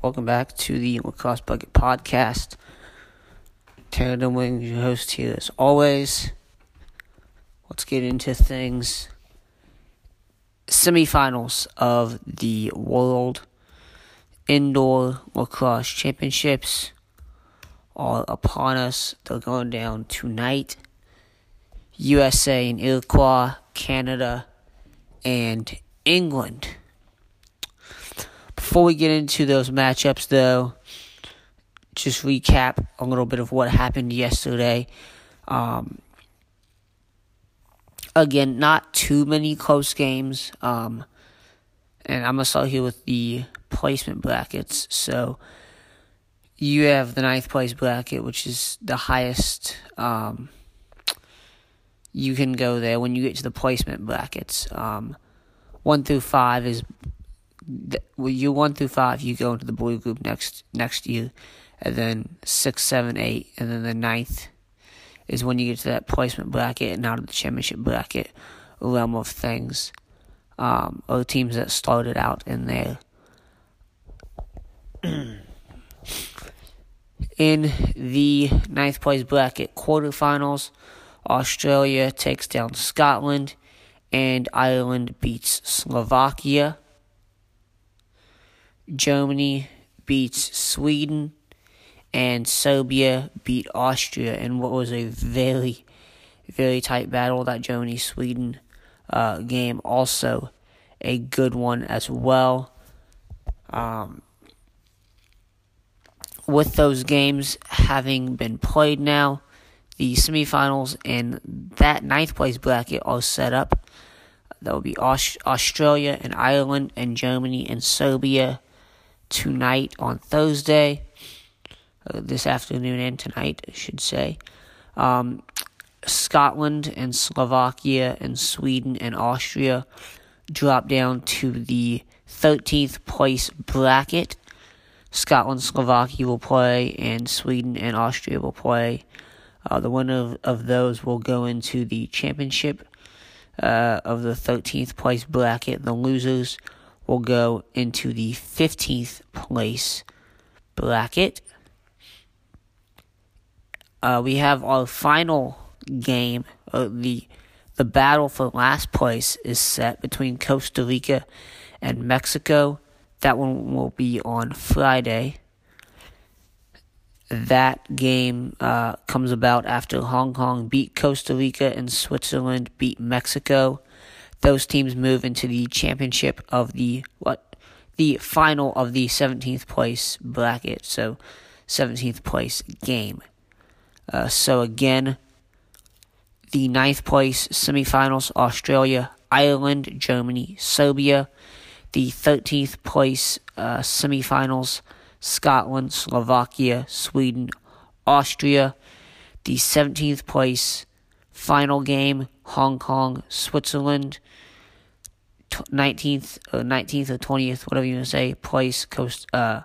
Welcome back to the Lacrosse Bucket Podcast. Taylor Wing, your host here as always. Let's get into things. Semifinals of the World Indoor Lacrosse Championships are upon us. They're going down tonight. USA and Iroquois, Canada, and England. Before we get into those matchups, though, just recap a little bit of what happened yesterday. Um, again, not too many close games. Um, and I'm going to start here with the placement brackets. So you have the ninth place bracket, which is the highest. Um, you can go there when you get to the placement brackets. Um, one through five is well, you one through five. You go into the blue group next next year, and then six, seven, eight, and then the ninth is when you get to that placement bracket and out of the championship bracket realm of things. Um, or teams that started out in there. in the ninth place bracket quarterfinals, Australia takes down Scotland, and Ireland beats Slovakia. Germany beats Sweden, and Serbia beat Austria in what was a very, very tight battle. That Germany Sweden uh, game also a good one as well. Um, with those games having been played now, the semifinals in that ninth place bracket are set up. That will be Aust- Australia and Ireland and Germany and Serbia tonight on Thursday, uh, this afternoon and tonight, I should say. Um, Scotland and Slovakia and Sweden and Austria drop down to the 13th place bracket. Scotland, Slovakia will play, and Sweden and Austria will play. Uh, the winner of, of, those will go into the championship uh, of the 13th place bracket. The losers will go into the 15th place bracket. Uh, we have our final game. Uh, the the battle for last place is set between Costa Rica and Mexico. That one will be on Friday. That game uh, comes about after Hong Kong beat Costa Rica and Switzerland beat Mexico those teams move into the championship of the what the final of the 17th place bracket. So 17th place game. Uh, so again, the ninth place semifinals: Australia, Ireland, Germany, Serbia. The 13th place uh, semifinals: Scotland, Slovakia, Sweden, Austria. The 17th place final game: Hong Kong, Switzerland. 19th, uh, 19th or 20th, whatever you want to say, place coast uh,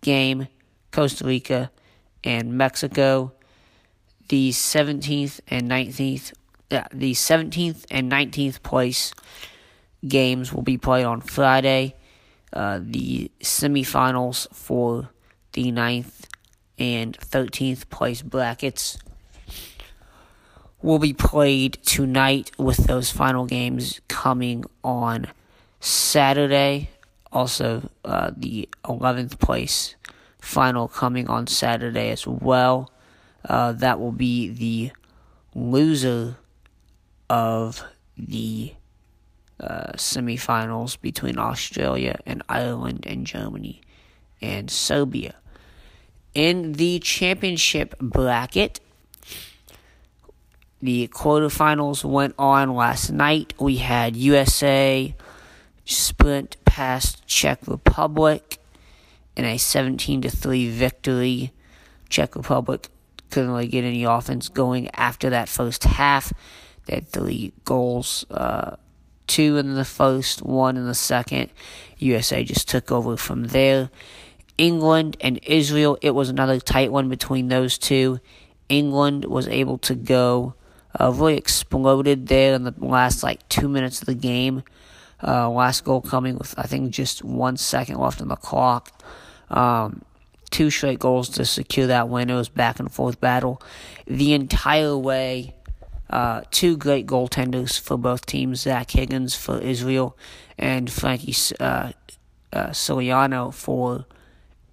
game, Costa Rica and Mexico. The 17th and 19th, uh, the 17th and 19th place games will be played on Friday. Uh, the semifinals for the 9th and 13th place brackets will be played tonight with those final games coming on Saturday. Also, uh, the 11th place final coming on Saturday as well. Uh, that will be the loser of the uh, semifinals between Australia and Ireland and Germany and Serbia. In the championship bracket, the quarterfinals went on last night. We had USA sprint past Czech Republic in a 17 to 3 victory. Czech Republic couldn't really get any offense going after that first half. They had three goals, uh, two in the first, one in the second. USA just took over from there. England and Israel, it was another tight one between those two. England was able to go uh, really exploded there in the last like two minutes of the game. Uh, last goal coming with I think just one second left on the clock. Um, two straight goals to secure that win. It was back and forth battle the entire way. Uh, two great goaltenders for both teams: Zach Higgins for Israel and Frankie uh, uh, Scigliano for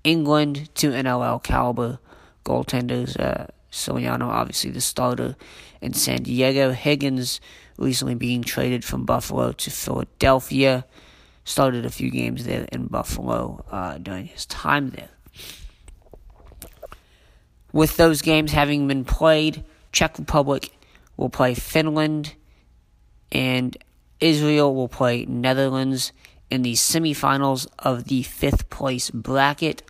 England. Two NLL caliber goaltenders. Uh, Scigliano, obviously the starter in San Diego. Higgins recently being traded from Buffalo to Philadelphia. Started a few games there in Buffalo uh, during his time there. With those games having been played, Czech Republic will play Finland, and Israel will play Netherlands in the semifinals of the fifth place bracket.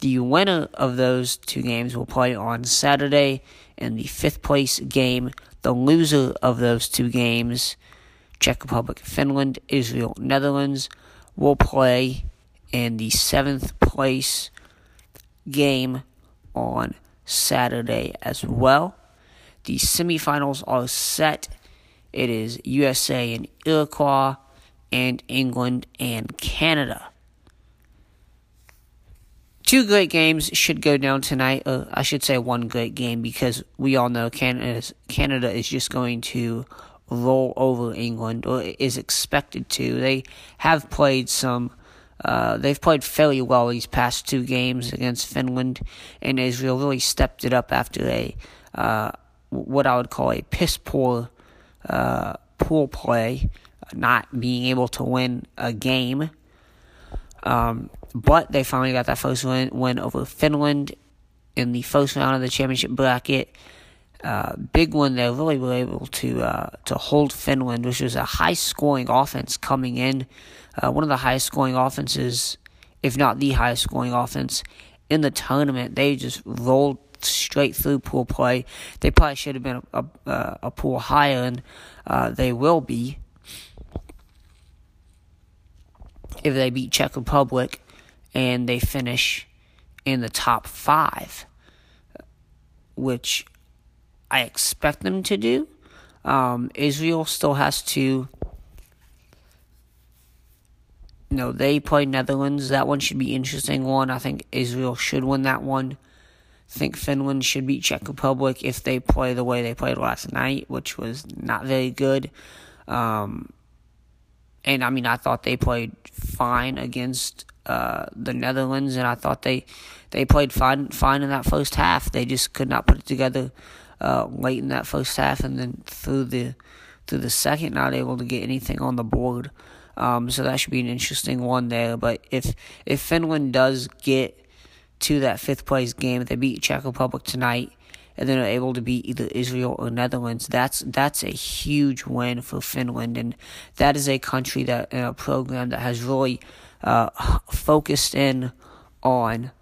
The winner of those two games will play on Saturday in the fifth place game. The loser of those two games, Czech Republic, Finland, Israel, Netherlands, will play in the seventh place game on Saturday as well. The semifinals are set. It is USA and Iroquois, and England and Canada. Two great games should go down tonight. Uh, I should say one great game because we all know Canada Canada is just going to roll over England or is expected to. They have played some uh, they've played fairly well these past two games against Finland and Israel. Really stepped it up after a uh, what I would call a piss poor uh, pool play, not being able to win a game. Um, but they finally got that first win, win over Finland in the first round of the championship bracket. Uh, big one, they really were able to uh, to hold Finland, which was a high scoring offense coming in uh, one of the highest scoring offenses, if not the highest scoring offense in the tournament. They just rolled straight through pool play. They probably should have been a, a, a pool higher, and uh, they will be if they beat Czech Republic and they finish in the top five, which I expect them to do. Um, Israel still has to you know, they play Netherlands. That one should be interesting one. I think Israel should win that one. I think Finland should beat Czech Republic if they play the way they played last night, which was not very good. Um, and I mean, I thought they played fine against uh, the Netherlands, and I thought they they played fine fine in that first half. They just could not put it together uh, late in that first half, and then through the through the second, not able to get anything on the board. Um, so that should be an interesting one there. But if if Finland does get to that fifth place game, if they beat Czech Republic tonight, and then are able to beat either Israel or Netherlands, that's that's a huge win for Finland, and that is a country that a program that has really uh, focused in on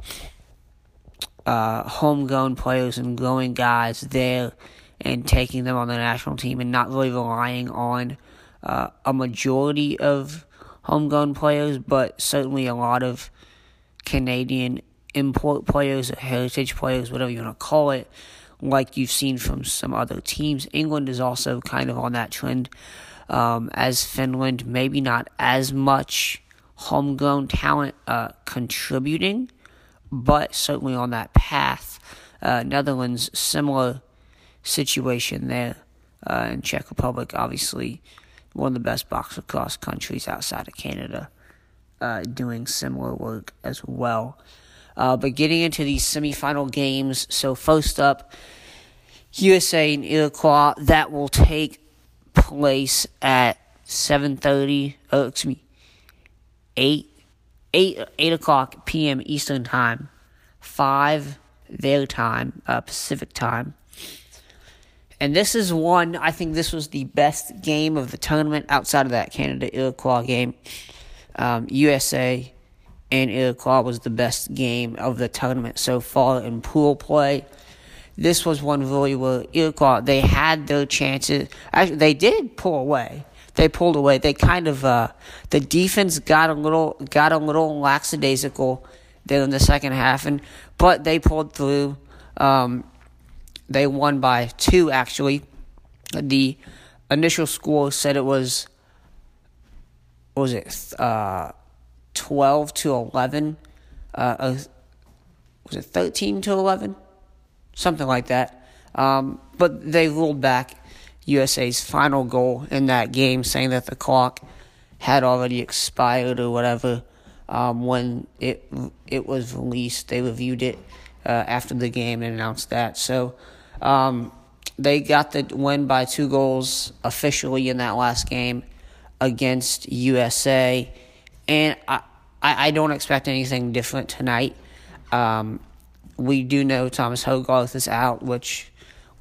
uh, homegrown players and growing guys there and taking them on the national team and not really relying on uh, a majority of homegrown players, but certainly a lot of Canadian import players, heritage players, whatever you want to call it, like you've seen from some other teams. England is also kind of on that trend um, as Finland, maybe not as much homegrown talent uh, contributing, but certainly on that path. Uh, Netherlands, similar situation there. Uh, in Czech Republic, obviously, one of the best box lacrosse countries outside of Canada, uh, doing similar work as well. Uh, but getting into these semifinal games, so first up, USA and Iroquois, that will take place at 7.30, oh, excuse me, 8, 8, 8 o'clock p.m. Eastern Time, 5 their time, uh, Pacific Time. And this is one, I think this was the best game of the tournament outside of that Canada Iroquois game. Um, USA and Iroquois was the best game of the tournament so far in pool play. This was one really where Iroquois, they had their chances. Actually, they did pull away. They pulled away. They kind of, uh, the defense got a little, got a little lackadaisical there in the second half, and, but they pulled through. Um, they won by two, actually. The initial score said it was, was it, uh, 12 to 11 uh, was it 13 to 11? Something like that. Um, but they ruled back USA's final goal in that game, saying that the clock had already expired or whatever um, when it it was released. They reviewed it uh, after the game and announced that. So um, they got the win by two goals officially in that last game against USA, and I I, I don't expect anything different tonight. Um, we do know Thomas Hogarth is out, which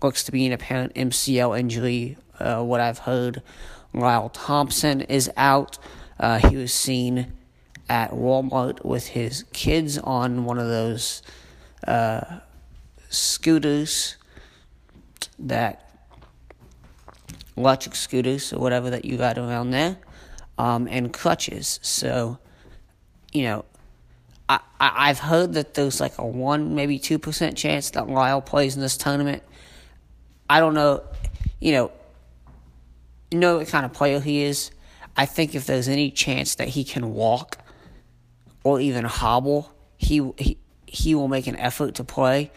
looks to be an apparent MCL injury. Uh, what I've heard, Lyle Thompson is out. Uh, he was seen at Walmart with his kids on one of those uh, scooters that electric scooters or whatever that you got around there, um, and crutches. So, you know, I, I I've heard that there's like a one maybe two percent chance that Lyle plays in this tournament. I don't know, you know, know what kind of player he is. I think if there's any chance that he can walk or even hobble, he he he will make an effort to play.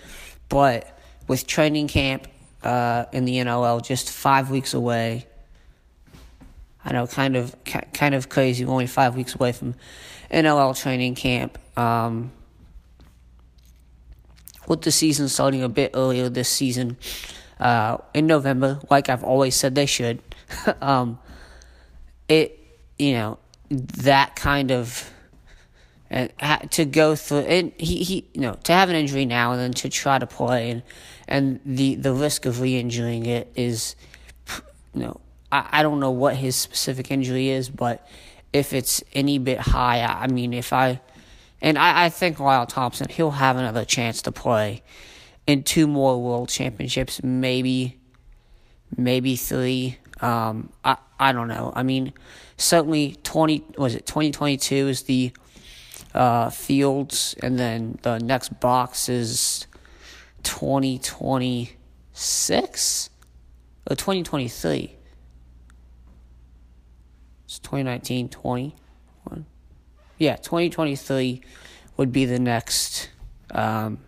But with training camp uh, in the NLL just five weeks away, I know kind of kind of crazy. Only five weeks away from NLL training camp. Um, with the season starting a bit earlier this season, uh, in November, like I've always said they should. um, it you know that kind of and to go through and he, he you know to have an injury now and then to try to play and and the the risk of re-injuring it is you know I, I don't know what his specific injury is but if it's any bit high I, I mean if I and I, I think Lyle Thompson he'll have another chance to play in two more world championships maybe maybe three um I I don't know I mean certainly 20 was it 2022 is the uh, fields, and then the next box is 2026 or 2023. It's 2019, 20. Yeah, 2023 would be the next um,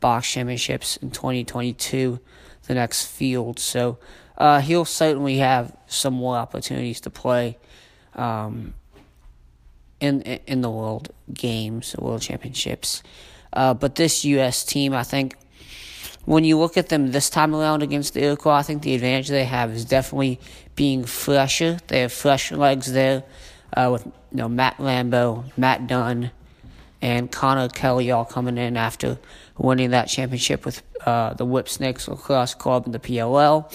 box championships in 2022, the next field. So uh, he'll certainly have some more opportunities to play. Um, in in the World Games, World Championships. Uh, but this U.S. team, I think, when you look at them this time around against the Iroquois, I think the advantage they have is definitely being fresher. They have fresh legs there uh, with you know Matt Rambo, Matt Dunn, and Connor Kelly all coming in after winning that championship with uh, the Whipsnakes Lacrosse Club in the PLL.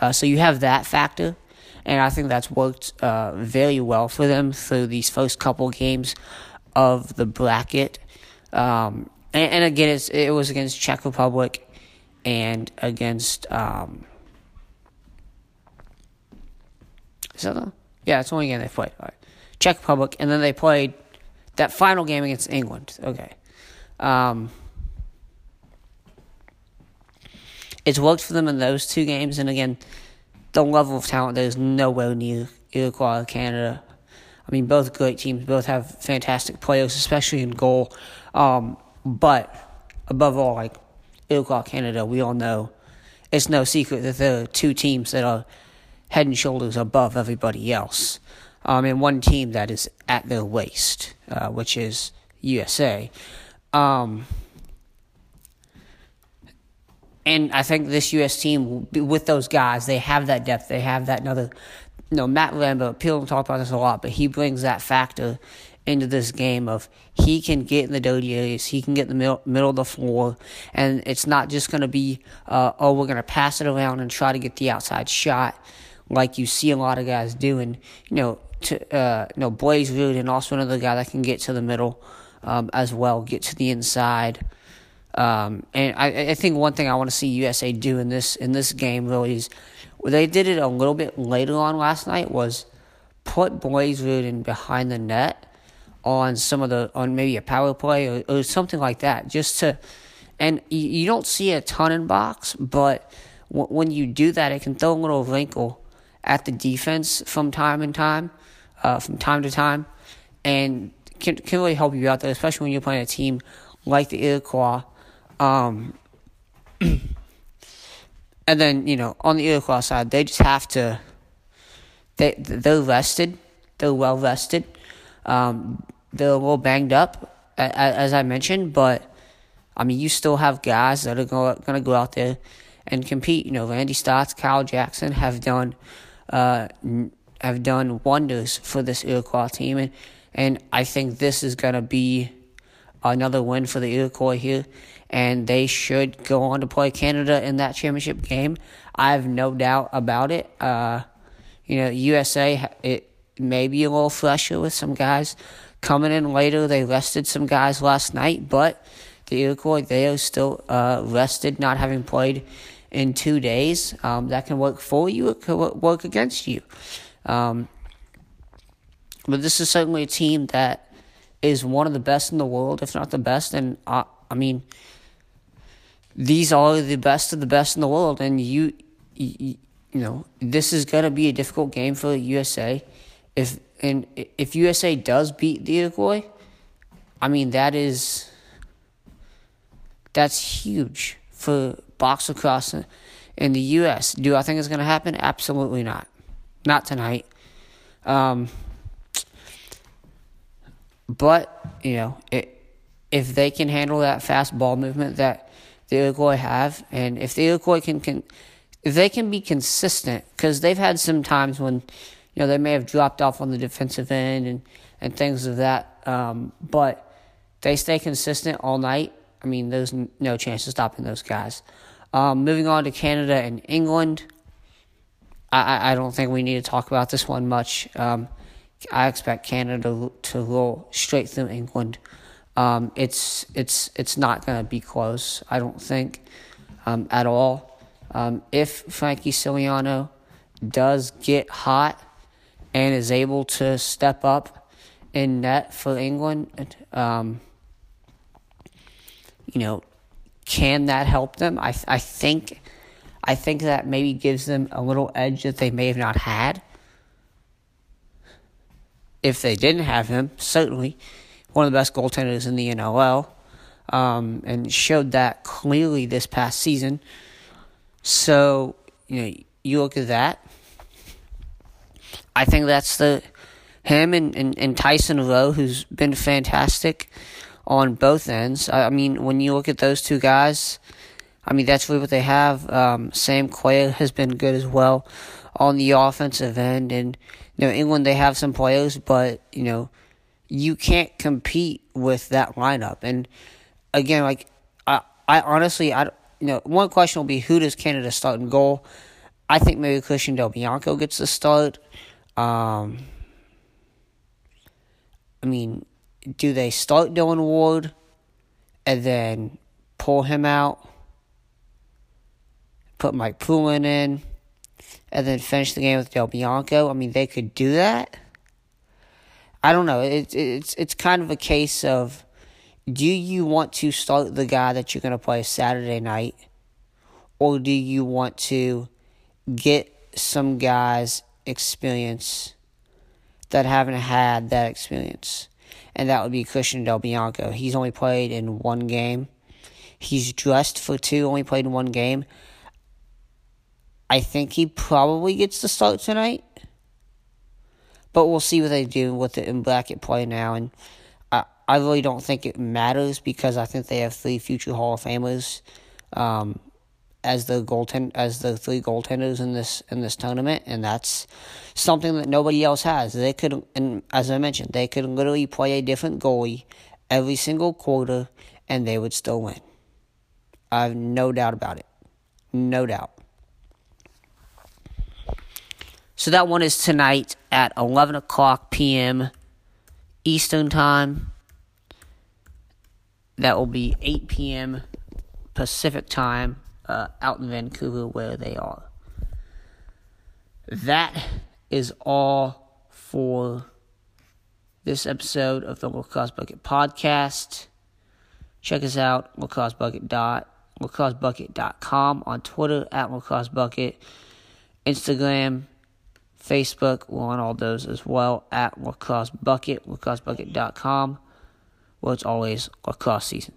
Uh, so you have that factor and I think that's worked uh, very well for them through these first couple games of the bracket. Um, and, and, again, it was against Czech Republic and against. Um, is that the, yeah, it's the only game they played. Right. Czech Republic, and then they played that final game against England. Okay. Um, it's worked for them in those two games, and again, the level of talent there's nowhere near Iroquois Canada. I mean, both great teams, both have fantastic players, especially in goal. Um, but above all, like Iroquois Canada, we all know it's no secret that there are two teams that are head and shoulders above everybody else. Um, and one team that is at their waist, uh, which is USA. Um, and I think this U.S. team, with those guys, they have that depth. They have that another. You know, Matt Rambo, people don't talk about this a lot, but he brings that factor into this game of he can get in the areas, he can get in the middle, middle of the floor, and it's not just going to be, uh, oh, we're going to pass it around and try to get the outside shot like you see a lot of guys doing. You know, to, uh, you know, Blaze and also another guy that can get to the middle um, as well, get to the inside. Um, and I, I think one thing I want to see USA do in this in this game really is they did it a little bit later on last night was put Blaze Riorden behind the net on some of the on maybe a power play or, or something like that just to and you, you don't see a ton in box but w- when you do that it can throw a little wrinkle at the defense from time and time uh, from time to time and can can really help you out there, especially when you're playing a team like the Iroquois. Um, and then you know on the Iroquois side, they just have to. They they're rested. They're well rested. Um, they're a little banged up, as I mentioned, but I mean, you still have guys that are going to go out there and compete. You know, Randy Staats, Kyle Jackson have done uh, have done wonders for this Iroquois team, and and I think this is going to be another win for the Iroquois here, and they should go on to play Canada in that championship game. I have no doubt about it. Uh, you know, USA it may be a little fresher with some guys coming in later. They rested some guys last night, but the Iroquois they are still uh, rested, not having played in two days. Um, that can work for you. It can work against you. Um, but this is certainly a team that is one of the best in the world, if not the best. And uh, I mean, these are the best of the best in the world, and you, you, you know, this is gonna be a difficult game for USA. If and if USA does beat the Iroquois, I mean that is that's huge for box lacrosse in the U.S. Do I think it's going to happen? Absolutely not. Not tonight. Um, but you know, it, if they can handle that fast ball movement that the Iroquois have, and if the Iroquois can, can if they can be consistent, because they've had some times when you know they may have dropped off on the defensive end and and things of that, um, but they stay consistent all night. I mean, there's no chance of stopping those guys. Um, moving on to Canada and England. I, I don't think we need to talk about this one much. Um, I expect Canada to roll straight through England. Um, it's it's it's not going to be close. I don't think um, at all. Um, if Frankie Scigliano does get hot and is able to step up in net for England, um, you know, can that help them? I I think I think that maybe gives them a little edge that they may have not had. If they didn't have him, certainly one of the best goaltenders in the NLL, um, and showed that clearly this past season. So you know, you look at that. I think that's the him and, and, and Tyson Rowe, who's been fantastic on both ends. I mean, when you look at those two guys, I mean, that's really what they have. Um, Sam Quayle has been good as well on the offensive end. And, you know, England, they have some players, but, you know, you can't compete with that lineup. And, again, like, I, I honestly, I, you know, one question will be who does Canada start in goal? I think maybe Christian Del Bianco gets the start. Um, I mean, do they start Dillon Ward and then pull him out, put Mike Poulin in, and then finish the game with Del Bianco? I mean, they could do that. I don't know. It's it's it's kind of a case of do you want to start the guy that you're going to play Saturday night, or do you want to get some guys experience that haven't had that experience? and that would be Christian Del Bianco. He's only played in one game. He's dressed for two, only played in one game. I think he probably gets the start tonight. But we'll see what they do with it in bracket play now. And I, I really don't think it matters because I think they have three future Hall of Famers. Um, as the goaltend as the three goaltenders in this in this tournament, and that's something that nobody else has. They could, and as I mentioned, they could literally play a different goalie every single quarter, and they would still win. I have no doubt about it, no doubt. So that one is tonight at eleven o'clock p.m. Eastern time. That will be eight p.m. Pacific time uh, out in Vancouver where they are. That is all for this episode of the Lacrosse Bucket podcast. Check us out, lacrossebucket dot lacrossebucket.com on Twitter at lacrossebucket, Instagram, Facebook. We're on all those as well at Lacrosse Bucket, lacrossebucket.com, where it's always lacrosse season.